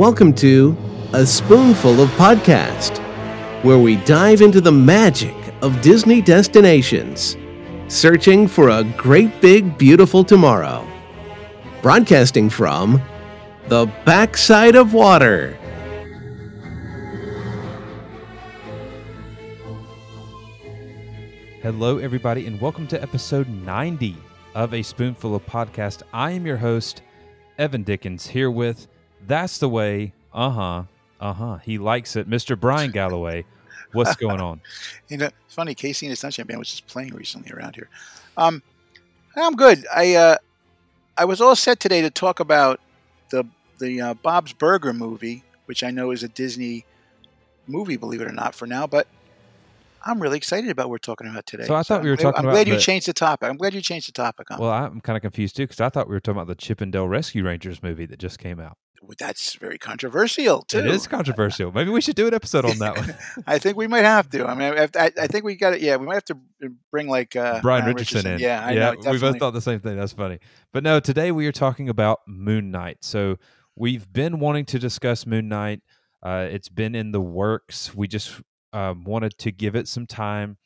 Welcome to A Spoonful of Podcast, where we dive into the magic of Disney destinations, searching for a great big beautiful tomorrow. Broadcasting from the backside of water. Hello, everybody, and welcome to episode 90 of A Spoonful of Podcast. I am your host, Evan Dickens, here with That's the Way. Uh huh. Uh huh. He likes it. Mr. Bryan Galloway. What's going on? You know, it's funny. KC and the Sunshine Band was just playing recently around here. Um, I'm good. I uh, I was all set today to talk about the the uh, Bob's Burger movie, which I know is a Disney movie, believe it or not, for now. But I'm really excited about what we're talking about today. So I thought we were I'm, talking I'm about glad you the- changed the topic. I'm glad you changed the topic. On. Well, I'm kind of confused too because I thought we were talking about the Chip 'n Dale Rescue Rangers movie that just came out. That's very controversial too. It is controversial. Maybe we should do an episode on that one. I think we might have to. I mean, I, I, I think we got it. Yeah, we might have to bring like uh, Brian Richardson, in. Yeah, I yeah, know. we both thought the same thing. That's funny. But no, today we are talking about Moon Knight. So we've been wanting to discuss Moon Knight. Uh, it's been in the works. We just um, wanted to give it some time.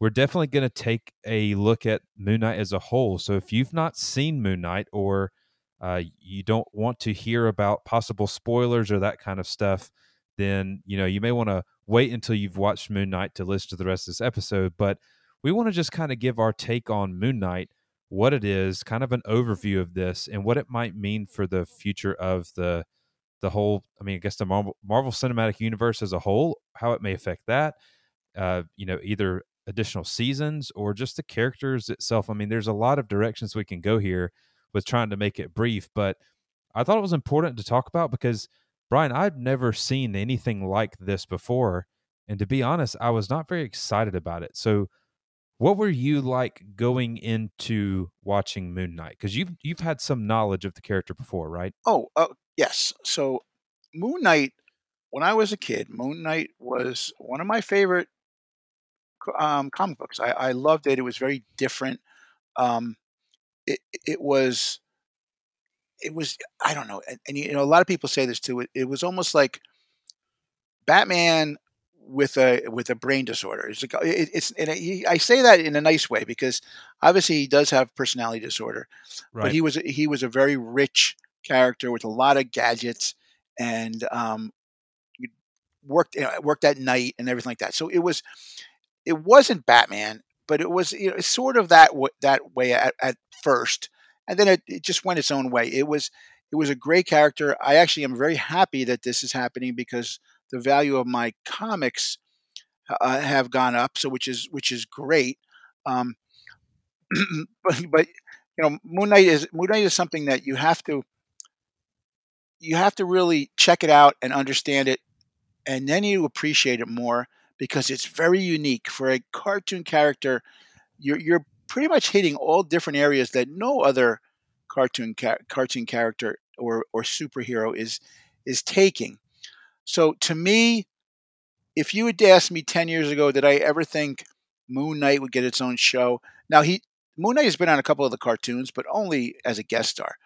We're definitely going to take a look at Moon Knight as a whole. So if you've not seen Moon Knight or uh, you don't want to hear about possible spoilers or that kind of stuff, then you know you may want to wait until you've watched Moon Knight to listen to the rest of this episode. But we want to just kind of give our take on Moon Knight, what it is, kind of an overview of this, and what it might mean for the future of the the whole. I mean, I guess the Marvel, Marvel Cinematic Universe as a whole, how it may affect that. Uh, you know, either additional seasons or just the characters itself. I mean, there's a lot of directions we can go here with trying to make it brief, but I thought it was important to talk about because Bryan, I'd never seen anything like this before, and to be honest, I was not very excited about it. So, what were you like going into watching Moon Knight? Because you've you've had some knowledge of the character before, right? Oh, uh, yes. So, Moon Knight. When I was a kid, Moon Knight was one of my favorite um, comic books. I, I loved it. It was very different. Um, it it was it was I don't know, and, and you know a lot of people say this too. It, it was almost like Batman with a with a brain disorder. It's like, it, it's and he, I say that in a nice way because obviously he does have personality disorder, but he was he was a very rich character with a lot of gadgets and um, worked you know, worked at night and everything like that. So it was it wasn't Batman, but it was you know sort of that w- that way at, at first, and then it, it just went its own way. It was it was a great character. I actually am very happy that this is happening because the value of my comics uh, have gone up, so which is which is great. Um, but, but you know, Moon Knight is Moon Knight is something that you have to you have to really check it out and understand it, and then you appreciate it more because it's very unique for a cartoon character. You're you're pretty much hitting all different areas that no other cartoon ca- cartoon character or or superhero is is taking. So to me, if you had asked me ten years ago, did I ever think Moon Knight would get its own show? Now he Moon Knight has been on a couple of the cartoons, but only as a guest star.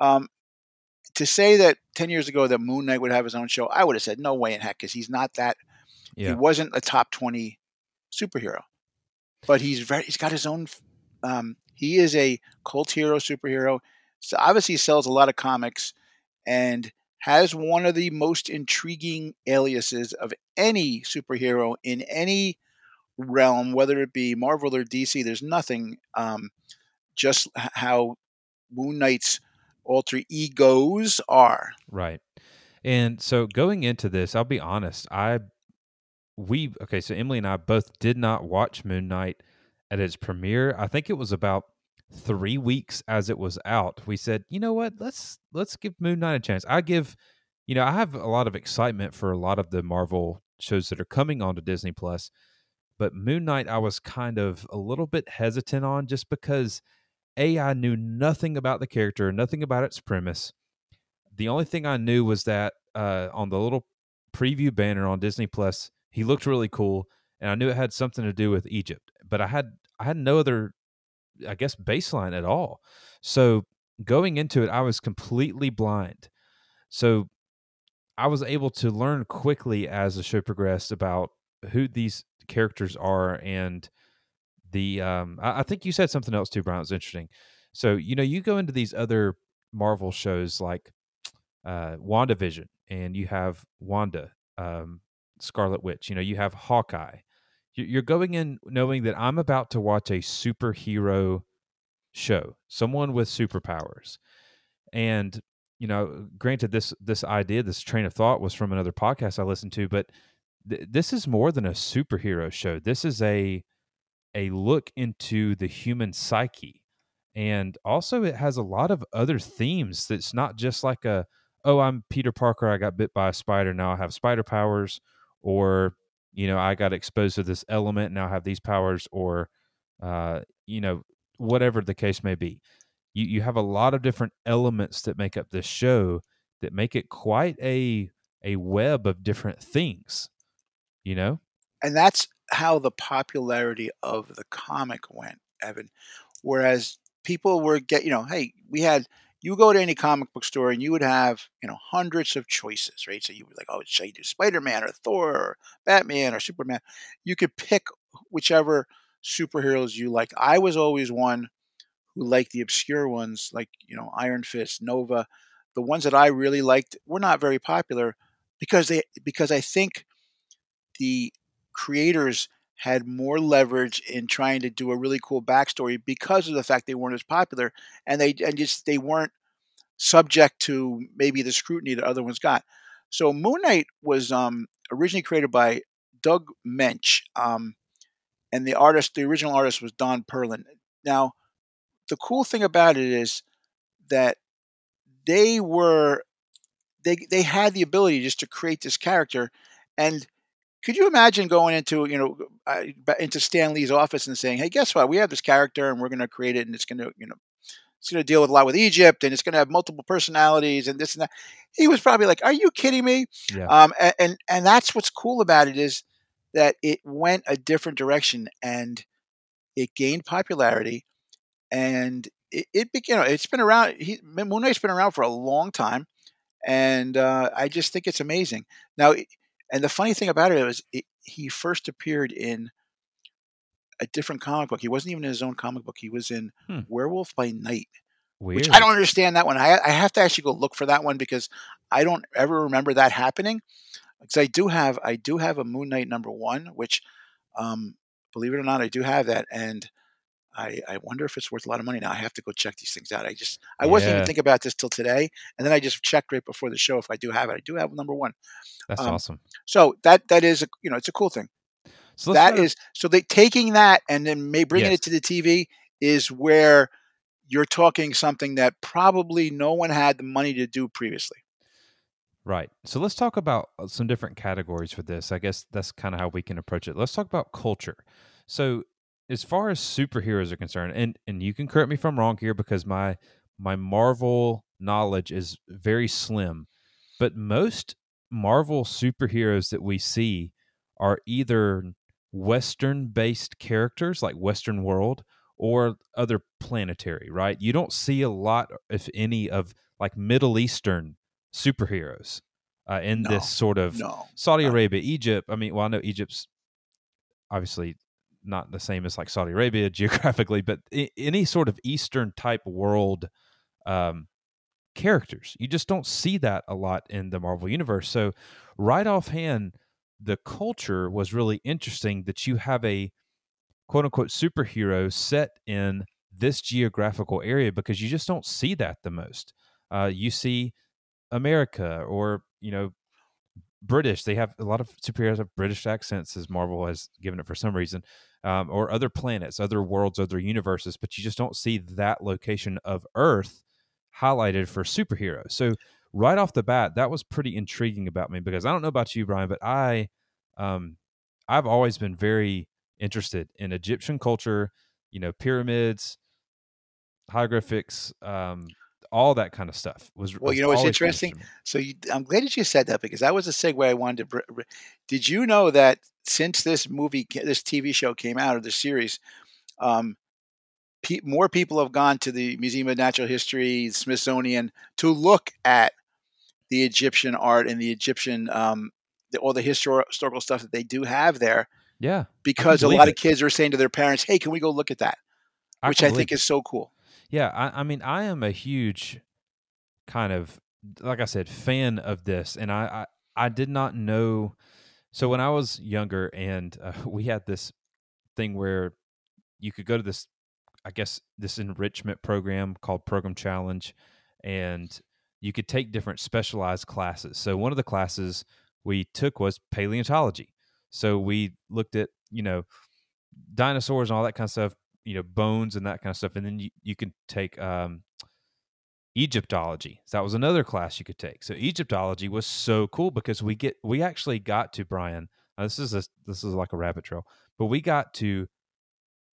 Um, to say that ten years ago that Moon Knight would have his own show, I would have said no way in heck, because he's not that. He wasn't a top twenty superhero, but he's very. He's got his own. Um, he is a cult hero superhero. So obviously, he sells a lot of comics, and has one of the most intriguing aliases of any superhero in any realm, whether it be Marvel or DC. There's nothing um, just how Moon Knight's alter egos are. Right. And so going into this, I'll be honest, I we okay, so Emily and I both did not watch Moon Knight at its premiere. I think it was about 3 weeks as it was out. We said, "You know what? Let's let's give Moon Knight a chance." I give you know, I have a lot of excitement for a lot of the Marvel shows that are coming onto Disney Plus, but Moon Knight I was kind of a little bit hesitant on just because a I knew nothing about the character, nothing about its premise the only thing I knew was that uh, on the little preview banner on Disney Plus, he looked really cool, and I knew it had something to do with Egypt. But I had I had no other, I guess, baseline at all. So going into it, I was completely blind. So I was able to learn quickly as the show progressed about who these characters are and the um I, I think you said something else too, Bryan. It's interesting. So, you know, you go into these other Marvel shows like uh WandaVision and you have Wanda, um, Scarlet Witch, you know, you have Hawkeye. You- You're going in knowing that I'm about to watch a superhero show, someone with superpowers. And, you know, granted this this idea, this train of thought was from another podcast I listened to, but th- this is more than a superhero show. This is a a look into the human psyche. And also it has a lot of other themes that's not just like a oh, I'm Peter Parker, I got bit by a spider, now I have spider powers or you know, I got exposed to this element, now I have these powers or uh, you know, whatever the case may be. You you have a lot of different elements that make up this show that make it quite a a web of different things, you know? and that's how the popularity of the comic went, Evan. Whereas people were get, you know, hey, we had you go to any comic book store and you would have, you know, hundreds of choices, right? So you would like, oh, should I do Spider Man or Thor or Batman or Superman? You could pick whichever superheroes you like. I was always one who liked the obscure ones, like you know, Iron Fist, Nova. The ones that I really liked were not very popular because they because I think the creators had more leverage in trying to do a really cool backstory because of the fact they weren't as popular and they and just they weren't subject to maybe the scrutiny that other ones got. So Moon Knight was um, originally created by Doug Moench, um, and the artist, the original artist, was Don Perlin. Now, the cool thing about it is that they were they they had the ability just to create this character, and could you imagine going into you know uh, into Stan Lee's office and saying, "Hey, guess what? We have this character, and we're going to create it, and it's going to you know it's going to deal with a lot with Egypt, and it's going to have multiple personalities, and this and that." He was probably like, "Are you kidding me?" Yeah. Um, and, and and that's what's cool about it is that it went a different direction, and it gained popularity, and it, it you know it's been around. He, Moon Knight's been around for a long time, and uh, I just think it's amazing. Now, and the funny thing about it was it, he first appeared in a different comic book. He wasn't even in his own comic book. He was in Hmm. Werewolf by Night, Weird. which I don't understand that one. I, I have to actually go look for that one because I don't ever remember that happening. Because I do have I do have a Moon Knight number one, which um, believe it or not, I do have that, and I, I wonder if it's worth a lot of money now. I have to go check these things out. I just I wasn't Yeah. even thinking about this till today, and then I just checked right before the show if I do have it. I do have number one. That's um, awesome. So that that is a you know it's a cool thing. So That is so they taking that and then may bringing Yes. it to the TV is where you're talking something that probably no one had the money to do previously. Right. So let's talk about uh, some different categories for this. I guess that's kind of how we can approach it. Let's talk about culture. So as far as superheroes are concerned, and and you can correct me if I'm wrong here because my my Marvel knowledge is very slim, but most Marvel superheroes that we see are either Western based characters like Western world or other planetary, right? You don't see a lot, if any, of like Middle Eastern superheroes uh, in No, this sort of No. Saudi. Arabia, Egypt. I mean, well, I know Egypt's obviously not the same as like Saudi Arabia geographically, but I- any sort of Eastern type world um, characters, you just don't see that a lot in the Marvel universe. So, right offhand, the culture was really interesting that you have a quote unquote superhero set in this geographical area because you just don't see that the most. Uh, you see America or you know British. They have a lot of superheroes have British accents, as Marvel has given it for some reason, um, or other planets, other worlds, other universes. But you just don't see that location of Earth highlighted for superheroes. So right off the bat, that was pretty intriguing about me because I don't know about you, Bryan, but I, um, I've always been very interested in Egyptian culture. You know, pyramids, hieroglyphics, um, all that kind of stuff was. Well, was you know what's interesting? interesting to me. So you, I'm glad that you said that because that was a segue I wanted to. Did you know that since this movie, this TV show came out or the series, um, pe- more people have gone to the Museum of Natural History, Smithsonian, to look at the Egyptian art and the Egyptian um, the, all the histor- historical stuff that they do have there. Yeah, because a lot it. of kids are saying to their parents, "Hey, can we go look at that?" I Which I, think is so cool. Yeah, I, I mean, I am a huge kind of, like I said, fan of this, and I, I, I did not know. So when I was younger, and uh, we had this thing where you could go to this, I guess, this enrichment program called Program Challenge, and you could take different specialized classes. So one of the classes we took was paleontology. So we looked at, you know, dinosaurs and all that kind of stuff, you know bones and that kind of stuff and then you, you can take um egyptology so that was another class you could take so egyptology was so cool because we get we actually got to bryan uh, this is a this is like a rabbit trail but we got to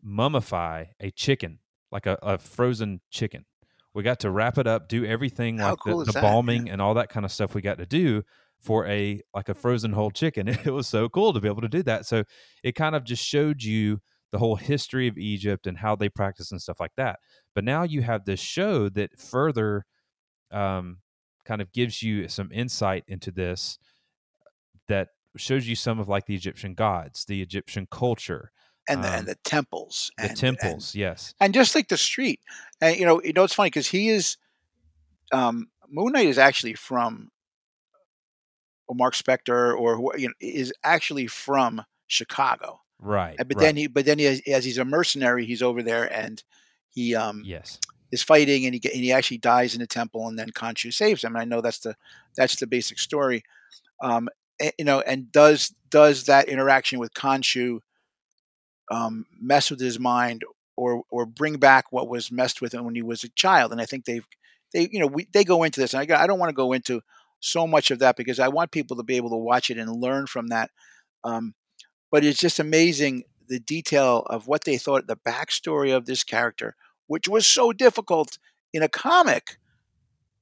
mummify a chicken like a, a frozen chicken we got to wrap it up do everything How like cool the, the that? Yeah. and all that kind of stuff we got to do for a like a frozen whole chicken it was so cool to be able to do that so it kind of just showed you the whole history of Egypt and how they practice and stuff like that. But now you have this show that further um, kind of gives you some insight into this that shows you some of like the Egyptian gods, the Egyptian culture, And the, Um, and the temples, the and, temples. yes. and, and just like the street. And you know, you know, it's funny because he is um, Moon Knight is actually from or Mark Spector or who you know is actually from Chicago. Right. But right. then he, but then he, has, as he's a mercenary, he's over there and he um, yes. is fighting and he and he actually dies in the temple and then Khonshu saves him. And I know that's the that's the basic story. Um, a- you know, and does does that interaction with Khonshu um, mess with his mind or or bring back what was messed with him when he was a child? And I think they've they you know we, they go into this. And I I don't want to go into so much of that because I want people to be able to watch it and learn from that. Um, but it's just amazing the detail of what they thought the backstory of this character, which was so difficult in a comic,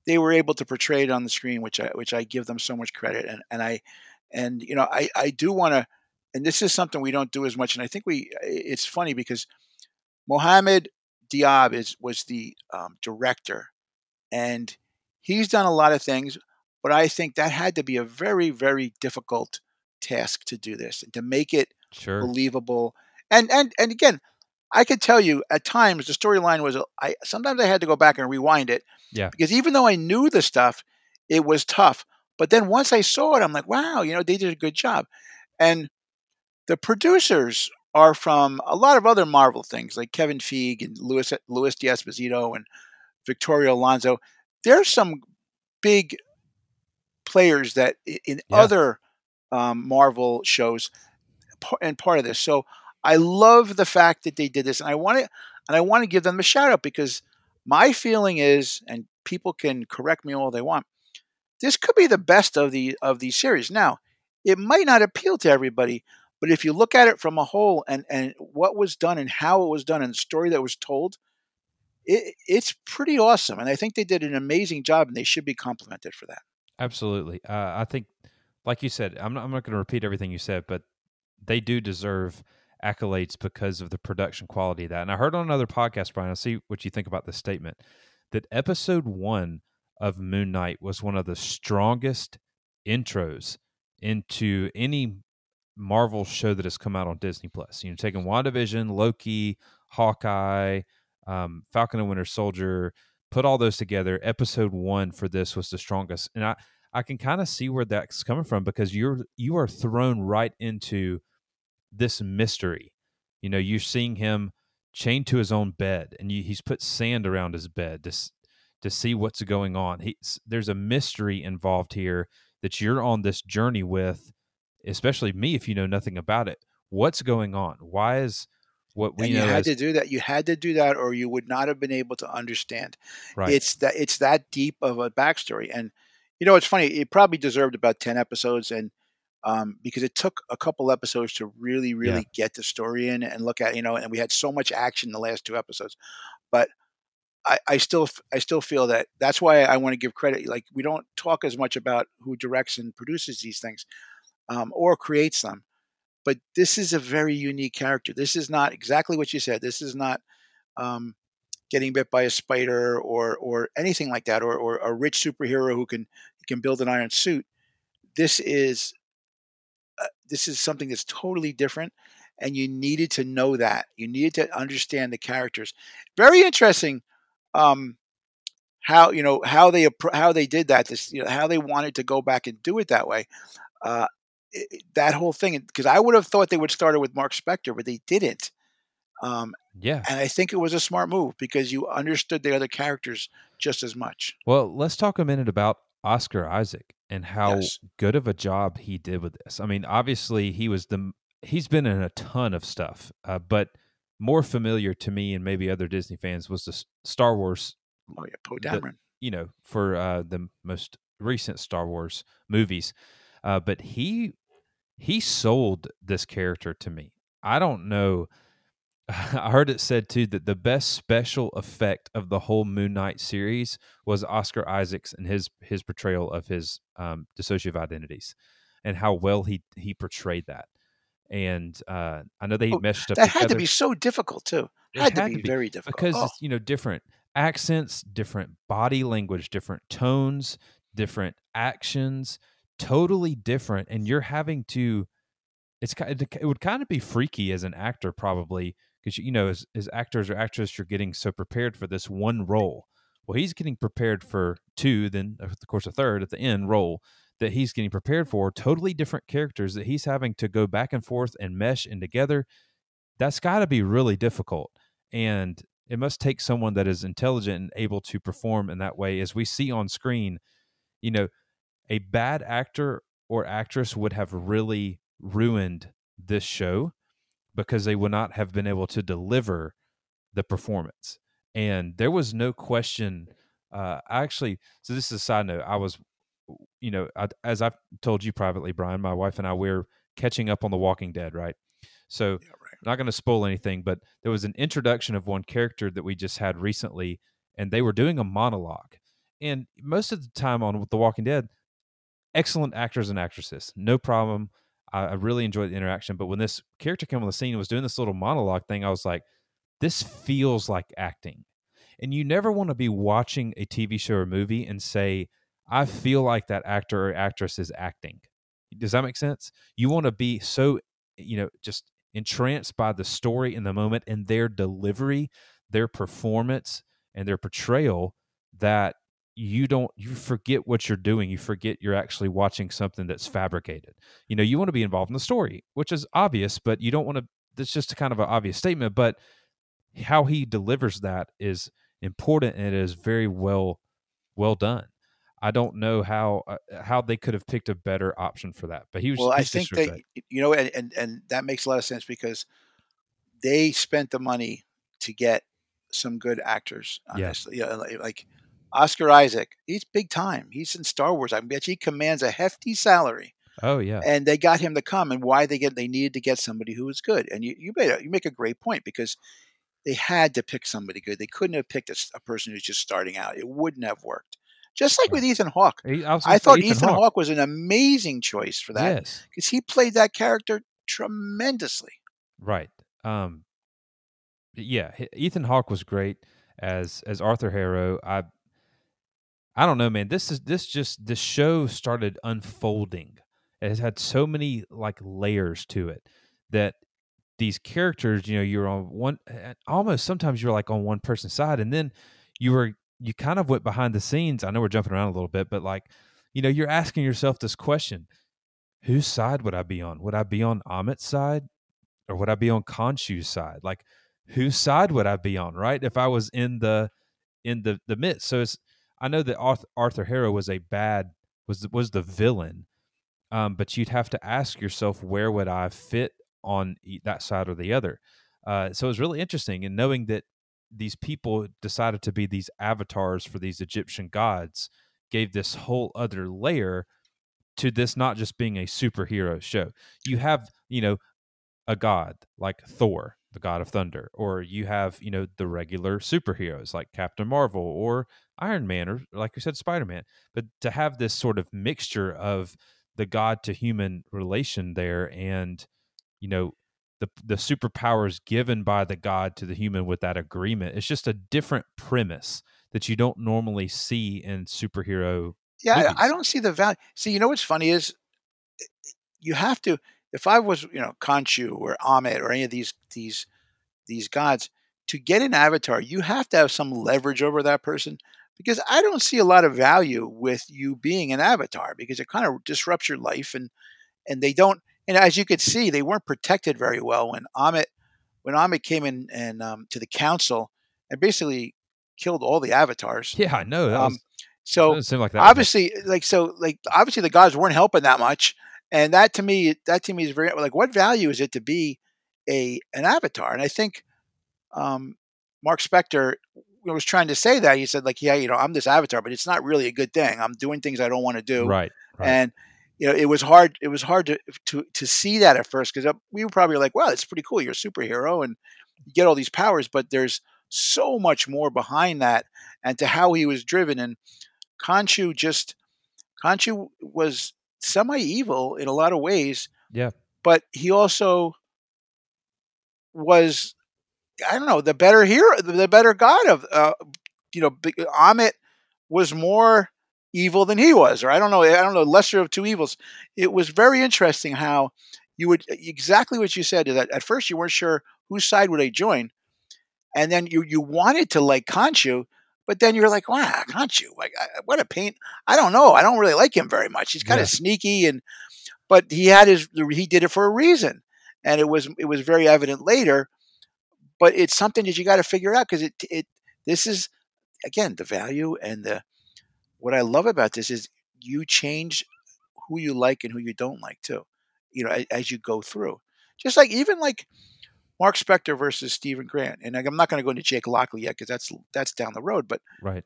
they were able to portray it on the screen, which I which I give them so much credit. And and I and you know I I do want to, and this is something we don't do as much. And I think we it's funny because Mohamed Diab is was the um, director, and he's done a lot of things, but I think that had to be a very very difficult task to do this and to make it Sure. believable. And and and again, I could tell you at times the storyline was I sometimes I had to go back and rewind it. Yeah. Because even though I knew the stuff, it was tough. But then once I saw it, I'm like, wow, you know, they did a good job. And the producers are from a lot of other Marvel things, like Kevin Feige and Louis Louis D'Esposito and Victoria Alonso. There's some big players that in Yeah. other um, Marvel shows and part of this. So I love the fact that they did this, and I want to and I want to give them a shout out because my feeling is, and people can correct me all they want, this could be the best of the of these series. Now, it might not appeal to everybody, but if you look at it from a whole and and what was done and how it was done and the story that was told, it, it's pretty awesome. And I think they did an amazing job, and they should be complimented for that. Absolutely. Uh, I think, like you said, I'm not, I'm not going to repeat everything you said, but they do deserve accolades because of the production quality of that. And I heard on another podcast, Bryan, I'll see what you think about this statement, that episode one of Moon Knight was one of the strongest intros into any Marvel show that has come out on Disney Plus. You know, taking WandaVision, Loki, Hawkeye, um, Falcon and Winter Soldier, put all those together. Episode one for this was the strongest, and I I can kind of see where that's coming from because you're you are thrown right into this mystery. You know, you're seeing him chained to his own bed, and you, he's put sand around his bed to to see what's going on. He's, there's a mystery involved here that you're on this journey with, especially me if you know nothing about it. What's going on? Why is what we and you know had as to do that. You had to do that, or you would not have been able to understand. right? It's that it's that deep of a backstory, and you know it's funny. It probably deserved about ten episodes, and um, because it took a couple episodes to really, really get the story in and look at you know, and we had so much action in the last two episodes, but. I, I still, I still feel that that's why I want to give credit. Like we don't talk as much about who directs and produces these things, um, or creates them, but this is a very unique character. This is not exactly what you said. This is not um, getting bit by a spider or or anything like that, or or a rich superhero who can can build an iron suit. This is uh, this is something that's totally different, and you needed to know that. You needed to understand the characters. Very interesting. Um, how you know how they how they did that. This you know how they wanted to go back and do it that way. Uh, it, that whole thing because I would have thought they would start it with Mark Spector, but they didn't. Um, yeah, and I think it was a smart move because you understood the other characters just as much. Well, let's talk a minute about Oscar Isaac and how yes. good of a job he did with this. I mean, obviously he was the he's been in a ton of stuff, uh, but more familiar to me and maybe other Disney fans was the Star Wars. Oh yeah, Poe Dameron. You know, for uh, the most recent Star Wars movies, uh, but he he sold this character to me. I don't know. I heard it said too that the best special effect of the whole Moon Knight series was Oscar Isaacs and his his portrayal of his um, dissociative identities, and how well he he portrayed that. And uh, I know they oh, meshed up. That together. had to be so difficult too. It had, had to, be to, be very difficult because oh. you know different accents, different body language, different tones, different actions, totally different, and you're having to. It's it would kind of be freaky as an actor probably because you know as, as actors or actresses you're getting so prepared for this one role. Well he's getting prepared for two then of course a third at the end role that he's getting prepared for totally different characters that he's having to go back and forth and mesh in together. That's got to be really difficult and it must take someone that is intelligent and able to perform in that way. As we see on screen you know a bad actor or actress would have really ruined this show because they would not have been able to deliver the performance. And there was no question. Uh, I actually, so this is a side note. I was, you know, I, as I've told you privately, Bryan, my wife and I, we're catching up on The Walking Dead, right? So, yeah, right. not going to spoil anything, but there was an introduction of one character that we just had recently, and they were doing a monologue. And most of the time on The Walking Dead, excellent actors and actresses, no problem. I, I really enjoyed the interaction. But when this character came on the scene and was doing this little monologue thing, I was like, this feels like acting. And you never want to be watching a TV show or movie and say, I feel like that actor or actress is acting. Does that make sense? You want to be so, you know, just entranced by the story in the moment and their delivery, their performance, and their portrayal that you don't you forget what you're doing you forget you're actually watching something that's fabricated. You know you want to be involved in the story which is obvious but you don't want to that's just a kind of an obvious statement but how he delivers that is important and it is very well well done. I don't know how uh, how they could have picked a better option for that but he was well i think they you know and, and and that makes a lot of sense because they spent the money to get some good actors honestly yeah. Know, like Oscar Isaac, he's big time. He's in Star Wars. I bet he commands a hefty salary. Oh yeah. And they got him to come, and why they get they needed to get somebody who was good. And you you made a, you make a great point because they had to pick somebody good. They couldn't have picked a, a person who's just starting out. It wouldn't have worked. Just like with Ethan Hawke, I, I thought Ethan, Ethan Hawke. Hawke. was an amazing choice for that. Yes, because he played that character tremendously. Right. Um. Yeah, Ethan Hawke was great as as Arthur Harrow. I I don't know, man. This is this just the show started unfolding. It has had so many like layers to it that these characters, you know, you're on one eh, almost sometimes you're like on one person's side, and then you were you kind of went behind the scenes. I know we're jumping around a little bit, but like, you know, you're asking yourself this question: Whose side would I be on? Would I be on Ammit's side, or would I be on Khonshu's side? Like, whose side would I be on? Right? If I was in the in the the midst, so it's I know that Arthur, Arthur Harrow was a bad was was the villain, um, but you'd have to ask yourself where would I fit on that side or the other. Uh, so it was really interesting, and knowing that these people decided to be these avatars for these Egyptian gods gave this whole other layer to this not just being a superhero show. You have, you know, a god like Thor, the god of thunder, or you have, you know, the regular superheroes like Captain Marvel or Iron Man or like you said Spider Man. But to have this sort of mixture of the god to human relation there and you know the the superpowers given by the god to the human with that agreement it's just a different premise that you don't normally see in superhero Yeah, I, I don't see the value. See, you know what's funny is eh, you have to. If I was, you know, Khonshu or Ammit or any of these these these gods, to get an avatar, you have to have some leverage over that person because I don't see a lot of value with you being an avatar because it kind of disrupts your life and and they don't. And as you could see, they weren't protected very well when Ammit when Ammit came in and um, to the council and basically killed all the avatars. Yeah, I know. Um, so like that. obviously like so like obviously the gods weren't helping that much and that to me that to me is very like what value is it to be a an avatar and i think um mark spector was trying to say that he said like yeah you know i'm this avatar but it's not really a good thing i'm doing things i don't want to do Right. Right. and you know it was hard it was hard to to to see that at first because we were probably like wow it's pretty cool you're a superhero and you get all these powers but there's so much more behind that and to how he was driven and Khonshu just Khonshu was semi evil in a lot of ways, yeah. but he also was I don't know the better hero, the better god of uh, you know Ammit was more evil than he was, or I don't know, I don't know, lesser of two evils. It was very interesting how you would exactly what you said is that at first you weren't sure whose side would I join, and then you you wanted to like Khonshu, but then you're like, wow, can't you? like I- what a pain. I don't know, I don't really like him very much. He's kind Yeah. of sneaky, and but he had his he did it for a reason, and it was it was very evident later. But it's something that you got to figure out because it it this is again the value and the what I love about this is you change who you like and who you don't like too. You know, as, as you go through, just like even like Mark Spector versus Steven Grant, and I'm not going to go into Jake Lockley yet because that's that's down the road. But Right.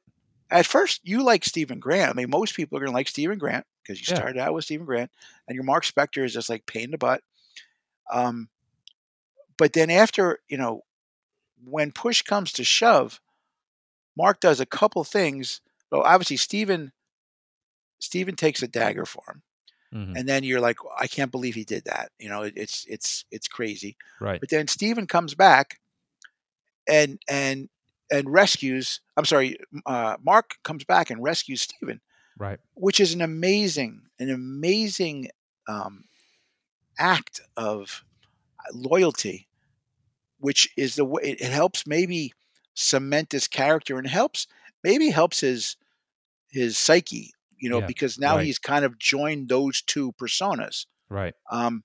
at first, you like Steven Grant. I mean, most people are going to like Steven Grant because you Yeah. started out with Steven Grant, and your Mark Spector is just like pain in the butt. Um, but then after you know, when push comes to shove, Mark does a couple things. Well, obviously, Steven Steven takes a dagger for him, Mhm. and then you're like, I can't believe he did that. You know, it, it's it's it's crazy. Right. But then Steven comes back and and and rescues. I'm sorry, uh, Mark comes back and rescues Steven, Right. which is an amazing, an amazing um, act of loyalty, which is the way it helps maybe cement his character and helps maybe helps his his psyche, you know, Yeah, because now right. he's kind of joined those two personas. Right. Um,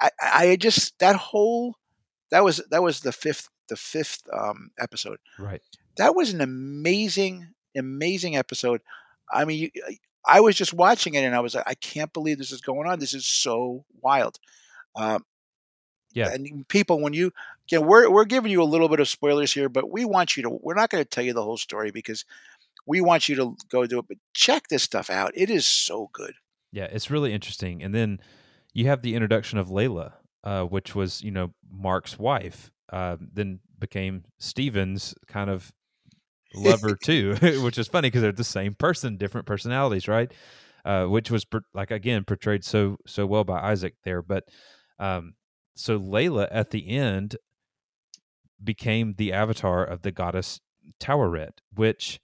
I, I just that whole that was that was the fifth the fifth um, episode. Right. That was an amazing amazing episode. I mean, you, I was just watching it and I was like, I can't believe this is going on. This is so wild. Um, Yeah. and people, when you again, we're we're giving you a little bit of spoilers here, but we want you to. We're not going to tell you the whole story because we want you to go do it. But check this stuff out. It is so good. Yeah, it's really interesting. And then you have the introduction of Layla, uh, which was you know Mark's wife, uh, then became Steven's kind of lover too, which is funny because they're the same person, different personalities, right? Uh, which was per- like again portrayed so so well by Isaac there. But um, so Layla at the end became the avatar of the goddess Taweret, which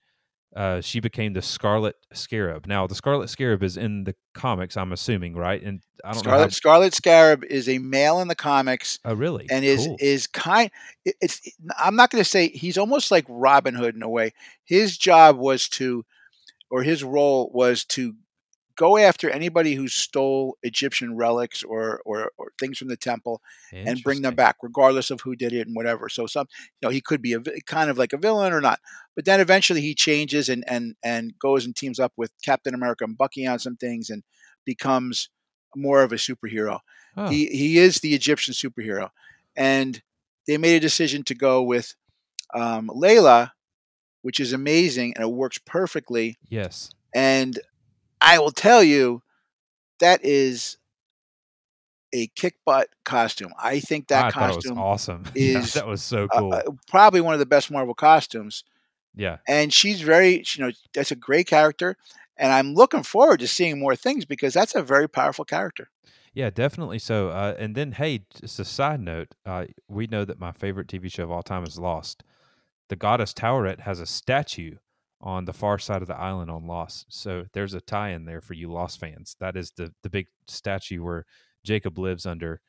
uh, she became the Scarlet Scarab. Now, the Scarlet Scarab is in the comics, I'm assuming, right? And I don't know. Scarlet Scarlet Scarab is a male in the comics. Oh, really? and is Cool. is kind it's i'm not going to say he's almost like robin hood in a way his job was to or his role was to go after anybody who stole egyptian relics or or, or things from the temple and bring them back regardless of who did it and whatever. So some you know he could be a kind of like a villain or not. But then eventually he changes and and and goes and teams up with captain america and bucky on some things and becomes more of a superhero. Oh, he he is the Egyptian superhero, and they made a decision to go with um, Layla, which is amazing and it works perfectly. yes. And I will tell you, that is a kick butt costume. I think that I thought it was costume awesome. yeah, that was so cool. uh, probably one of the best Marvel costumes. yeah. And she's very, you know, that's a great character. And I'm looking forward to seeing more things because that's a very powerful character. Yeah, definitely so. Uh, and then, hey, just a side note, uh, we know that my favorite TV show of all time is Lost. The goddess Taweret has a statue on the far side of the island on Lost. So there's a tie in there for you Lost fans. That is the the big statue where Jacob lives under.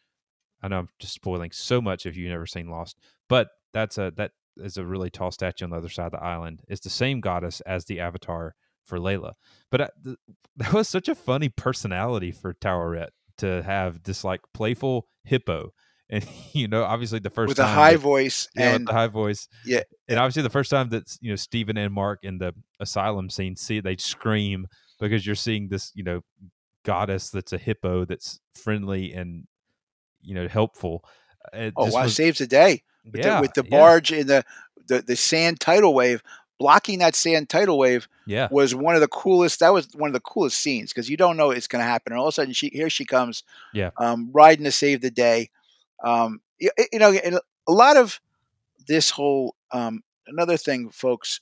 I know I'm just spoiling so much if you've never seen Lost, but that's a that is a really tall statue on the other side of the island. It's the same goddess as the avatar for Layla. But uh, th- that was such a funny personality for Taweret to have this like playful hippo. And you know, obviously the first with a high that- voice yeah, with and the high voice. Yeah. And obviously the first time that you know Steven and Mark in the asylum scene see they scream because you're seeing this, you know, goddess that's a hippo that's friendly and you know helpful. It oh wow, was- saves the day with yeah, the, with the yeah, barge in the, the the sand tidal wave blocking that sand tidal wave Yeah. was one of the coolest that was one of the coolest scenes because you don't know it's going to happen and all of a sudden she here she comes Yeah. um, riding to save the day um, you, you know a lot of this whole um, another thing folks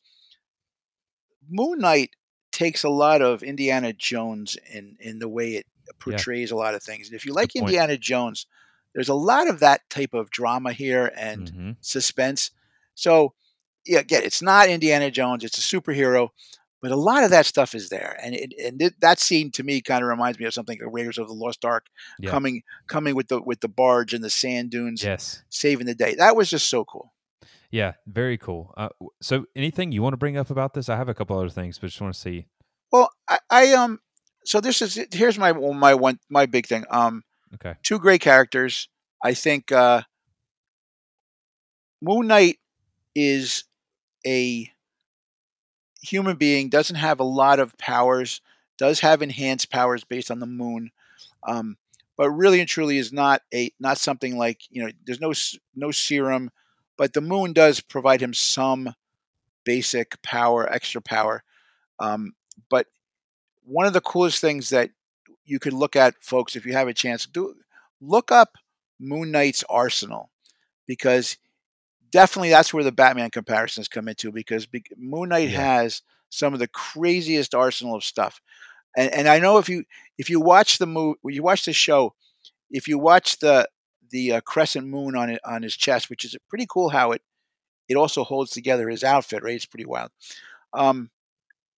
moon knight takes a lot of indiana jones in in the way it portrays a lot of things and if you like indiana jones there's a lot of that type of drama here and Mhm. suspense. So, yeah, again, it's not Indiana Jones; it's a superhero, but a lot of that stuff is there, and it, and it, that scene to me kind of reminds me of something like Raiders of the Lost Ark Yeah. coming coming with the with the barge and the sand dunes, Yes. saving the day. That was just so cool. Yeah. Very cool. Uh, so, anything you want to bring up about this? I have a couple other things, but just want to see. Well, I, I um, so this is here's my my one my big thing. Um, Okay. two great characters. I think uh, Moon Knight is a human being, doesn't have a lot of powers, does have enhanced powers based on the moon, um, but really and truly is not a not something like you know. There's no no serum, but the moon does provide him some basic power, extra power. Um, but one of the coolest things that you could look at, folks, if you have a chance, do look up Moon Knight's arsenal because definitely that's where the Batman comparisons come into because be- Moon Knight Yeah. has some of the craziest arsenal of stuff. And, and I know if you if you watch the movie, you watch the show, if you watch the the uh, crescent moon on it on his chest, which is pretty cool how it it also holds together his outfit, right? It's pretty wild. Um,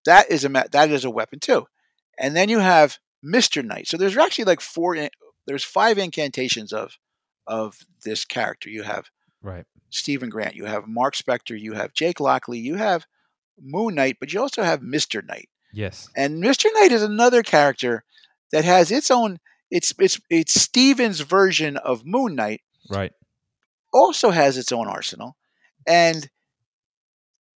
that is a that is a weapon too. And then you have Mister Knight. So there's actually like four. in- There's five incantations of of this character. You have Right. Steven Grant, you have Mark Spector, you have Jake Lockley, you have Moon Knight, but you also have Mister Knight. Yes. And Mister Knight is another character that has its own. It's it's it's Steven's version of Moon Knight. Right. Also has its own arsenal, and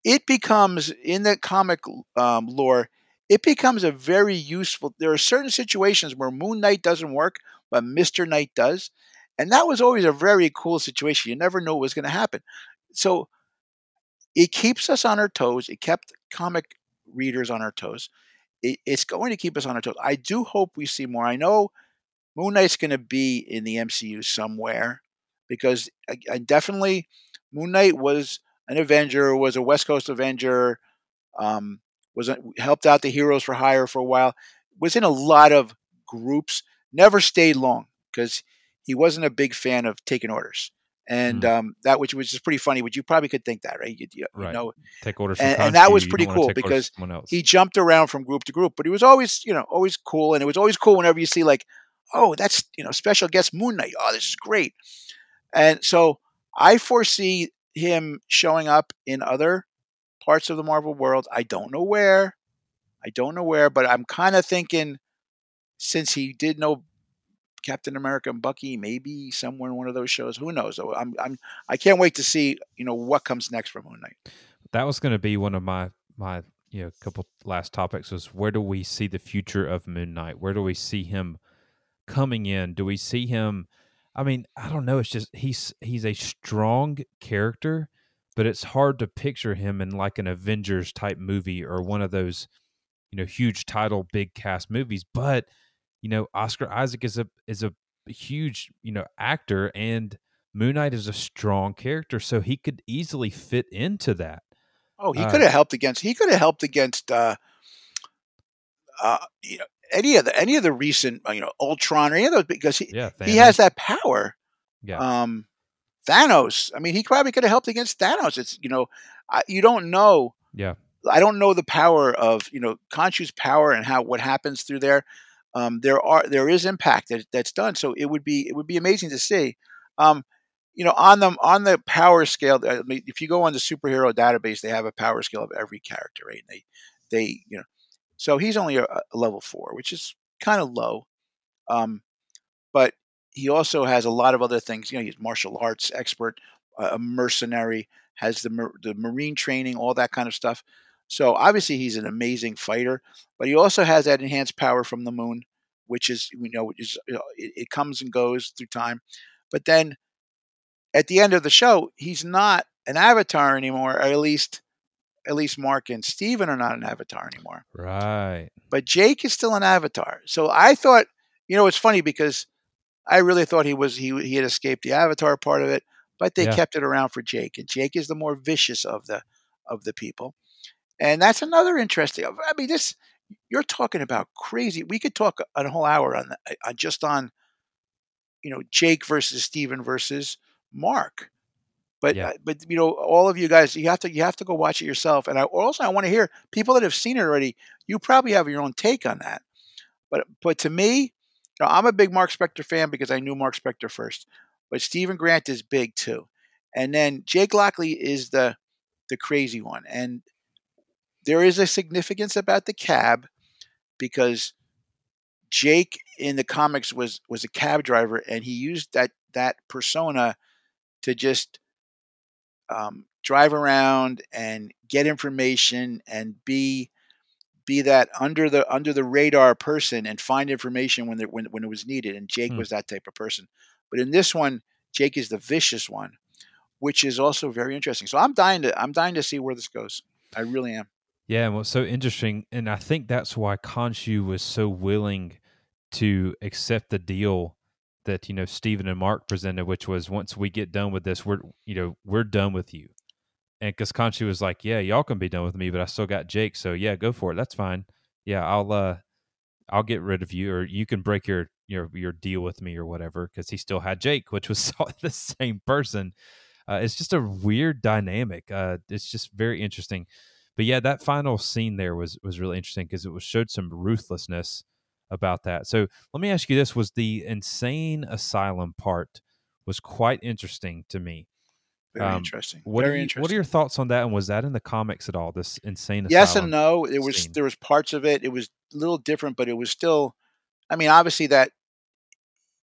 it becomes in the comic um, lore. It becomes a very useful. There are certain situations where Moon Knight doesn't work, but Mister Knight does, and that was always a very cool situation. You never know what was going to happen, so it keeps us on our toes. It kept comic readers on our toes. It, it's going to keep us on our toes. I do hope we see more. I know Moon Knight's going to be in the MCU somewhere because I, I definitely Moon Knight was an Avenger, was a West Coast Avenger, um, was a, helped out the Heroes for Hire for a while, was in a lot of groups, never stayed long because he wasn't a big fan of taking orders. And um, that which was just pretty funny, but you probably could think that, right? You, you, Right. know, Take orders from And- and that was pretty cool because from someone else. he jumped around from group to group, but he was always, you know, always cool. And it was always cool whenever you see like, oh, that's you know, special guest Moon Knight. Oh, this is great. And so I foresee him showing up in other parts of the Marvel world. I don't know where. I don't know where, but I'm kind of thinking since he did know Captain America and Bucky, maybe somewhere in one of those shows. Who knows? I'm, I'm, I can't wait to see you know what comes next for Moon Knight. that was going to be one of my my you know couple last topics was where do we see the future of Moon Knight? Where do we see him coming in? Do we see him? I mean, I don't know. It's just he's he's a strong character, but it's hard to picture him in like an Avengers type movie or one of those you know huge title big cast movies. But you know, Oscar Isaac is a is a huge you know actor and. Moon Knight is a strong character, so he could easily fit into that. Oh, he Uh, could have helped against. He could have helped against. Uh, uh, you know, any of the any of the recent, uh, you know, Ultron or any of those because he Yeah, he has that power. Yeah. Um, Thanos. I mean, he probably could have helped against Thanos. It's you know, I, you don't know. Yeah. I don't know the power of you know Khonshu's power and how what happens through there. Um, there are there is impact that, that's done, so it would be it would be amazing to see. Um, you know, on the on the power scale, I mean, if you go on the superhero database, they have a power scale of every character, right? And they they you know, so he's only a, a level four, which is kind of low. Um, but he also has a lot of other things. You know, he's martial arts expert, a mercenary, has the the marine training, all that kind of stuff. So obviously he's an amazing fighter, but he also has that enhanced power from the moon, which is you know is you know, it, it comes and goes through time. But then at the end of the show, he's not an avatar anymore, or at least at least Mark and Steven are not an avatar anymore. Right. But Jake is still an avatar. So I thought, you know, it's funny because I really thought he was he he had escaped the avatar part of it, but they Yeah. kept it around for Jake, and Jake is the more vicious of the of the people, and that's another interesting. I mean, this you're talking about crazy. We could talk a whole hour on, the, on just on, you know, Jake versus Steven versus Mark. But Yeah. uh, but you know, all of you guys, you have to you have to go watch it yourself. And I also I want to hear people that have seen it already. You probably have your own take on that. But but to me, you know, I'm a big Mark Spector fan because I knew Mark Spector first. But Steven Grant is big too, and then Jake Lockley is the the crazy one. And there is a significance about the cab because Jake in the comics was was a cab driver, and he used that that persona to just um, drive around and get information and be be that under the under the radar person and find information when there, when when it was needed. And Jake Hmm. was that type of person. But in this one, Jake is the vicious one, which is also very interesting. So I'm dying to I'm dying to see where this goes. I really am. Yeah, and what's so interesting, and I think that's why Khonshu was so willing to accept the deal that you know Steven and Mark presented, which was once we get done with this, we're you know we're done with you, and because Khonshu was like, yeah, y'all can be done with me, but I still got Jake, so yeah, go for it, that's fine. Yeah, I'll uh, I'll get rid of you, or you can break your your your deal with me or whatever, because he still had Jake, which was the same person. Uh, it's just a weird dynamic. Uh, it's just very interesting but yeah, that final scene there was was really interesting because it was showed some ruthlessness about that. So let me ask you this: Was the insane asylum part was quite interesting to me? Very Um, interesting. What very are you, interesting. What are your thoughts on that? And was that in the comics at all? This insane asylum? yes and no. There was scene. there was parts of it. It was a little different, but it was still. I mean, obviously that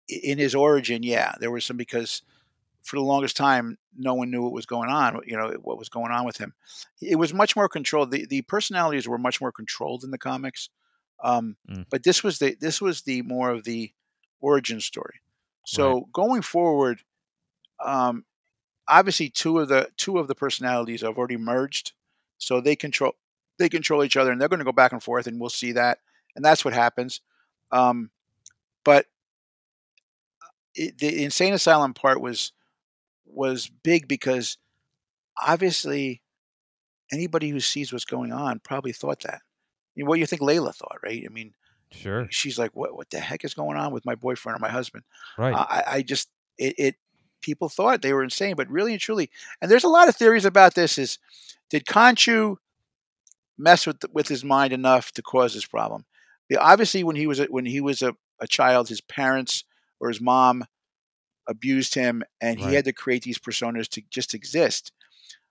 in his origin, yeah, there was some because for the longest time no one knew what was going on. You know what was going on with him. It was much more controlled. The the personalities were much more controlled in the comics, um, Mm. but this was the this was the more of the origin story. So going forward, um, obviously two of the two of the personalities have already merged, so they control they control each other, and they're going to go back and forth, and we'll see that, and that's what happens. Um, but it, the insane asylum part was was big because obviously anybody who sees what's going on probably thought that. You know, what do you think Layla thought, right? I mean, Sure, she's like, "What? What the heck is going on with my boyfriend or my husband?" right. I, I just it, it people thought they were insane, but really and truly, and there's a lot of theories about this. Is did Khonshu mess with with his mind enough to cause this problem? The- obviously, when he was a, when he was a, a child, his parents or his mom abused him, and he had to create these personas to just exist.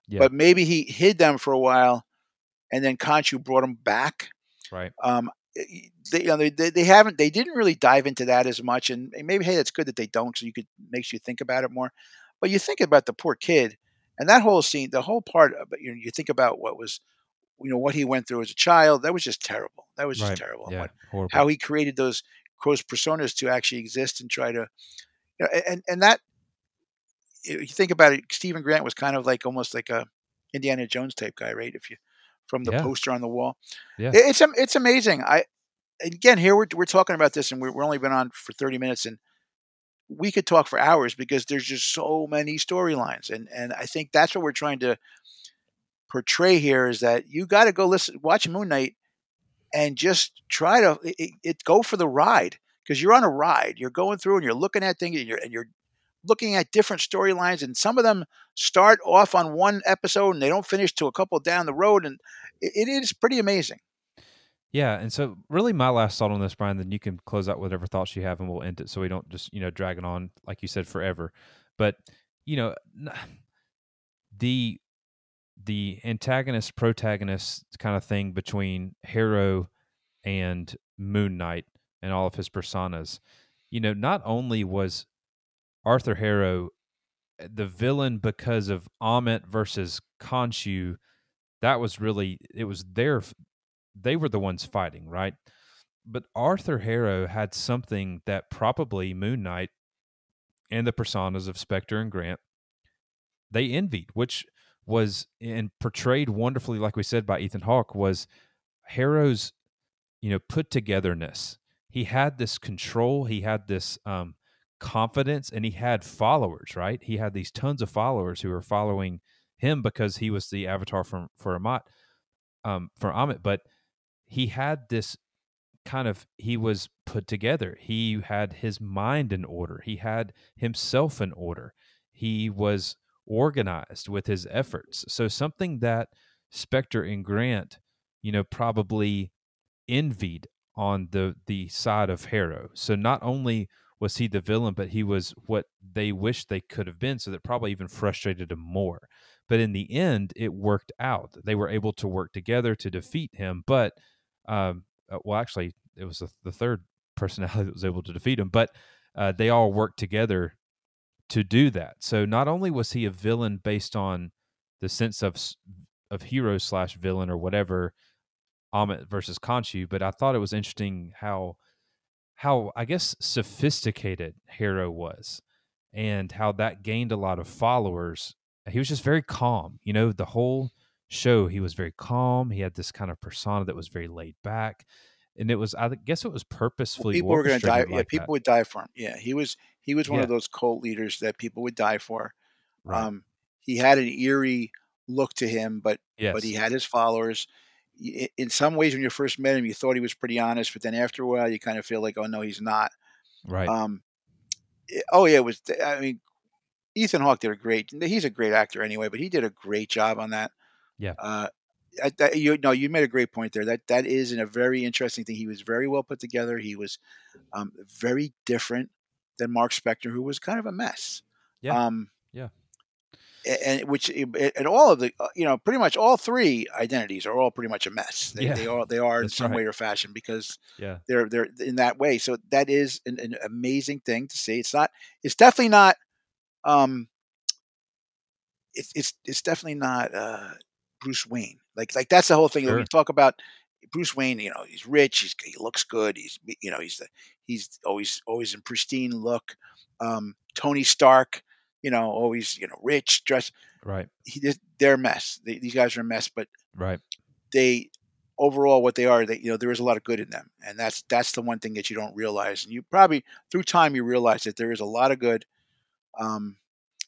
Yeah. But maybe he hid them for a while, and then Khonshu brought them back. right. Um, they, you know, they, they haven't they didn't really dive into that as much, and maybe hey, that's good that they don't, so you could makes you think about it more. But you think about the poor kid, and that whole scene, the whole part. Of, it, you know, you think about what was, you know, what he went through as a child. That was just terrible. That was just Right. terrible. Yeah. What, Horrible. how he created those close personas to actually exist and try to, you know, and and that you think about it, Steven Grant was kind of like almost like a Indiana Jones type guy, right? If you from the Yeah. poster on the wall, Yeah. It- it's it's amazing. I again here we're we're talking about this, and we're, we're only been on for thirty minutes, and we could talk for hours because there's just so many storylines, and and I think that's what we're trying to portray here is that you got to go listen, watch Moon Knight, and just try to it, it- go for the ride because you're on a ride. You're going through and you're looking at things, and you're and you're looking at different storylines, and some of them start off on one episode and they don't finish to a couple down the road, and it, it is pretty amazing. Yeah, and so really my last thought on this, Brian, then you can close out whatever thoughts you have and we'll end it so we don't just, you know, drag it on, like you said, forever. But, you know, the the antagonist protagonist kind of thing between Harrow and Moon Knight and all of his personas, you know, not only was Arthur Harrow eh, the villain because of Ammit versus Khonshu, that was really it was their they were the ones fighting, right? But Arthur Harrow had something that probably Moon Knight and the personas of Spector and Grant they envied, which was and portrayed wonderfully, like we said by Ethan Hawke, was Harrow's, you know, put togetherness. He had this control, he had this um, confidence, and he had followers. Right, he had these tons of followers who were following him because he was the avatar from for Ammit, um, for Ammit. But he had this kind of he was put together he had his mind in order he had himself in order he was organized with his efforts so something that Spector and grant you know probably envied on the the side of harrow. So not only was he the villain but he was what they wished they could have been so that probably even frustrated him more. But in the end it worked out. They were able to work together to defeat him but um, uh, well, actually, it was the, the, third personality that was able to defeat him, but uh, they all worked together to do that. So not only was he a villain based on the sense of of hero slash villain or whatever, Ammit versus Khonshu, but I thought it was interesting how how I guess sophisticated Harrow was, and how that gained a lot of followers. He was just very calm, you know. The whole show, he was very calm. He had this kind of persona that was very laid back, and it was I guess it was purposefully. People were going to die. Like yeah, people that. would die for him. Yeah, he was he was one yeah. of those cult leaders that people would die for. Right. Um, he had an eerie look to him, but yes. but he had his followers. In some ways, when you first met him, you thought he was pretty honest, but then after a while, you kind of feel like, oh no, he's not. Right. Um. Eh, oh yeah, it was. I mean, Ethan Hawke did a great. He's a great actor anyway, but he did a great job on that. Yeah. Uh, I, you know, you made a great point there. That that is in a very interesting thing. He was very well put together. He was um, very different than Mark Spector, who was kind of a mess. Yeah. Um, yeah. And which and all of the uh, you know pretty much all three identities are all pretty much a mess. They, yeah. they are they are in some right. way or fashion because yeah they're they're in that way. So that is an, an amazing thing to see. It's not. It's definitely not. Um. It's it's it's definitely not. Uh, Bruce Wayne. Like like that's the whole thing sure. that we talk about. Bruce Wayne, you know, he's rich, he's, he looks good, he's you know, he's the, he's always always in pristine look. Um, Tony Stark, you know, always you know rich, dressed. Right. He, they're a mess. They, these guys are a mess, but right. They overall what they are, That you know, there is a lot of good in them, and that's that's the one thing that you don't realize. And you probably through time you realize that there is a lot of good. Um,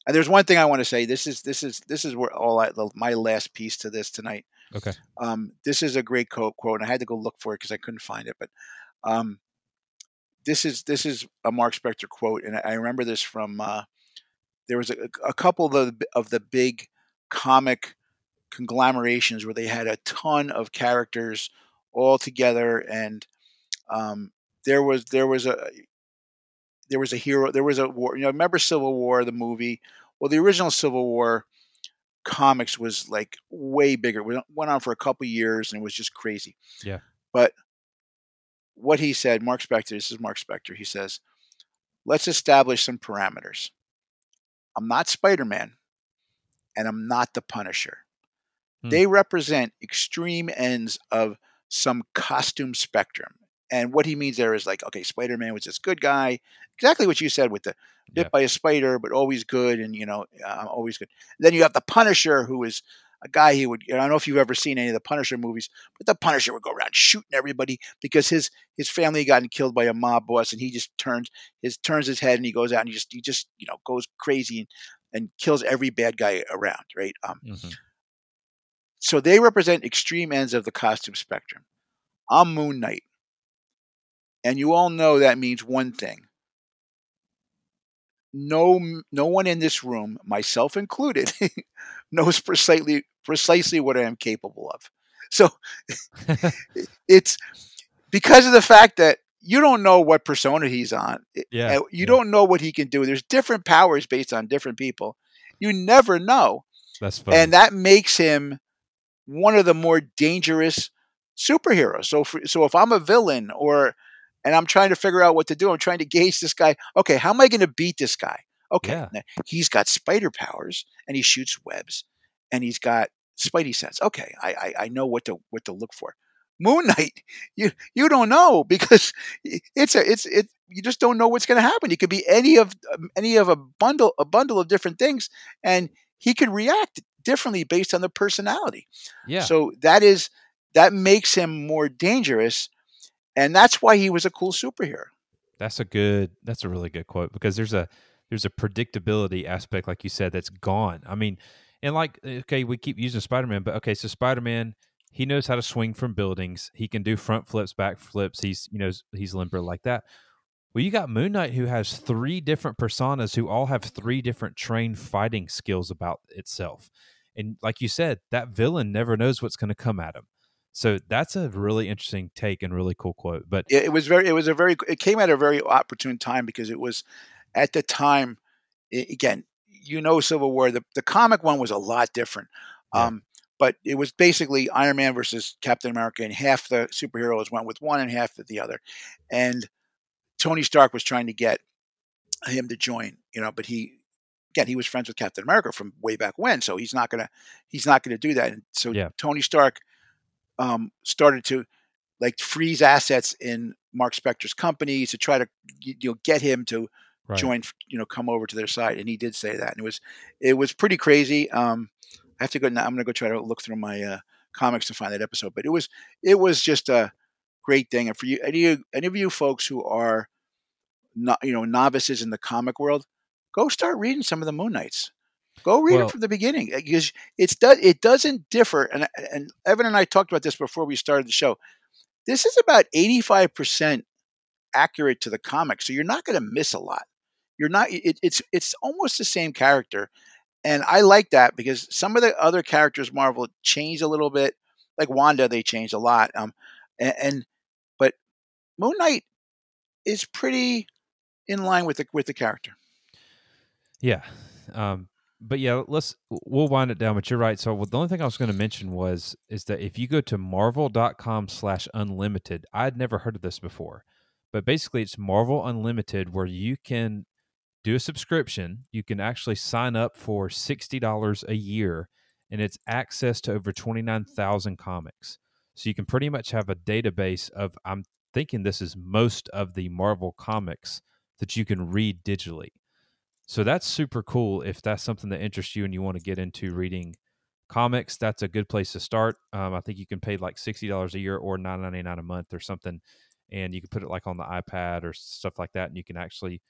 and there's one thing I want to say. This is this is this is where all I, my last piece to this tonight. Okay. Um, this is a great quote. Quote. And I had to go look for it because I couldn't find it. But um, this is this is a Mark Spector quote, and I remember this from. Uh, there was a, a couple of the, of the big comic conglomerations where they had a ton of characters all together, and um, there was there was a there was a hero, there was a war. You know, remember Civil War, the movie? Well, the original Civil War comics was like way bigger. It went on for a couple years and it was just crazy. Yeah. But what he said, Mark Spector, this is Mark Spector, he says, let's establish some parameters. I'm not Spider Man and I'm not the Punisher. Hmm. They represent extreme ends of some costume spectrum. And what he means there is like, okay, Spider Man was this good guy, exactly what you said with the bit yeah. by a spider, but always good, and you know, uh, always good. Then you have the Punisher, who is a guy he would. I don't know if you've ever seen any of the Punisher movies, but the Punisher would go around shooting everybody because his his family had gotten killed by a mob boss, and he just turns his turns his head and he goes out and he just he just you know goes crazy and, and kills every bad guy around, right? Um, mm-hmm. So they represent extreme ends of the costume spectrum. I'm Moon Knight. And you all know that means one thing. No, no one in this room, myself included, knows precisely precisely what I am capable of. so it's because of the fact that you don't know what persona he's on. Yeah. You yeah. don't know what he can do. There's different powers based on different people. You never know. That's funny. And that makes him one of the more dangerous superheroes. So for, so if I'm a villain or and I'm trying to figure out what to do, I'm trying to gauge this guy. Okay, how am I going to beat this guy? Okay, Yeah. he's got spider powers and he shoots webs and he's got spidey sense. Okay, I, I I know what to what to look for. Moon Knight, you you don't know because it's a it's it you just don't know what's going to happen. He could be any of um, any of a bundle a bundle of different things, and he could react differently based on the personality. yeah. So that is that makes him more dangerous, and that's why he was a cool superhero. That's a good. That's a really good quote because there's a there's a predictability aspect, like you said, that's gone. I mean, and like okay, we keep using Spider Man, but okay, so Spider Man he knows how to swing from buildings. He can do front flips, back flips. He's you know he's limber like that. Well, you got Moon Knight who has three different personas who all have three different trained fighting skills about itself. And like you said, that villain never knows what's going to come at him. So that's a really interesting take and really cool quote. But It, it was very it was a very it came at a very opportune time because it was at the time again you know Civil War the the comic one was a lot different. Yeah. Um, but it was basically Iron Man versus Captain America, and half the superheroes went with one and half with the other. And Tony Stark was trying to get him to join, you know, but he again he was friends with Captain America from way back when, so he's not gonna he's not gonna do that. And so Yeah. Tony Stark um, started to like freeze assets in Mark Spector's company to try to you know get him to right. join you know come over to their side and he did say that and it was it was pretty crazy um i have to go now i'm gonna go try to look through my uh comics to find that episode but it was it was just a great thing and for you any, of- any of you folks who are not you know novices in the comic world go start reading some of the moon knights. Go read Well- it from the beginning uh, because it's does it doesn't differ and and evan and i talked about this before we started the show. This is about 85% accurate to the comic so you're not going to miss a lot you're not it, it's it's almost the same character and i like that because some of the other characters marvel changed a little bit like wanda they changed a lot um and, and but moon knight is pretty in line with the with the character Yeah. Um, but yeah, let's we'll wind it down. But you're right. So the only thing I was going to mention was is that if you go to marvel.com slash unlimited, I'd never heard of this before. But basically it's Marvel Unlimited where you can do a subscription. You can actually sign up for sixty dollars a year and it's access to over twenty nine thousand comics. So you can pretty much have a database of I'm thinking this is most of the Marvel comics that you can read digitally. So that's super cool. If that's something that interests you and you want to get into reading comics, that's a good place to start. Um, I think you can pay like sixty dollars a year or nine ninety nine a month or something, and you can put it like on the iPad or stuff like that, and you can actually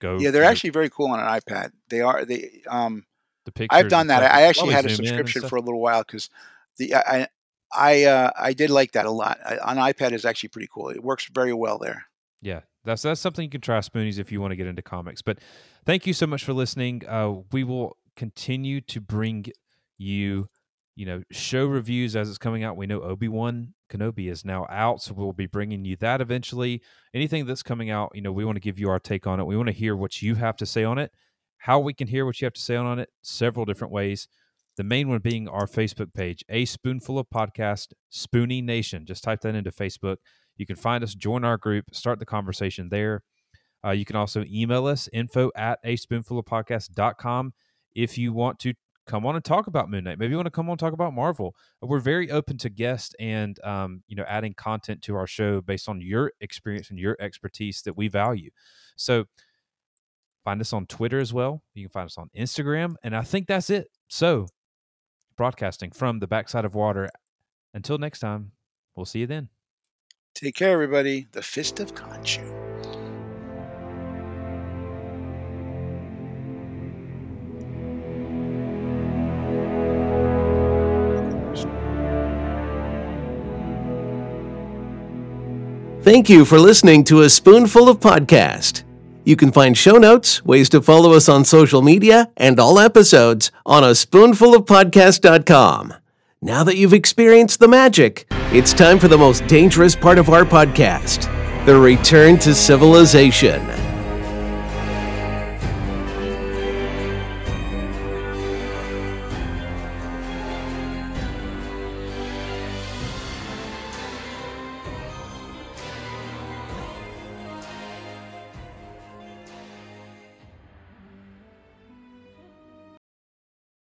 go. yeah they're actually very cool on an ipad they are they um the pictures. i've done that i actually had a zoom in and subscription for a little while because the i i uh, i did like that a lot I, on ipad is actually pretty cool it works very well there Yeah, that's that's something you can try Spoonies if you want to get into comics. But thank you so much for listening. Uh, we will continue to bring you, you know, show reviews as it's coming out. We know Obi Wan Kenobi is now out, so we'll be bringing you that eventually. Anything that's coming out, you know, we want to give you our take on it. We want to hear what you have to say on it. How we can hear what you have to say on it, several different ways. The main one being our Facebook page, A Spoonful of Podcast, Spoonie Nation. Just type that into Facebook. You can find us, join our group, start the conversation there. Uh, you can also email us, info at a spoonful of podcast.com if you want to come on and talk about Moon Knight. Maybe you want to come on and talk about Marvel. We're very open to guests and um, you know adding content to our show based on your experience and your expertise that we value. So find us on Twitter as well. You can find us on Instagram. And I think that's it. So broadcasting from the backside of water. Until next time, we'll see you then. take care everybody the fist of Khonshu. Thank you for listening to A Spoonful of Podcast. You can find show notes, ways to follow us on social media, and all episodes on a spoonfulofpodcast.com. Now that you've experienced the magic, it's time for the most dangerous part of our podcast the return to civilization.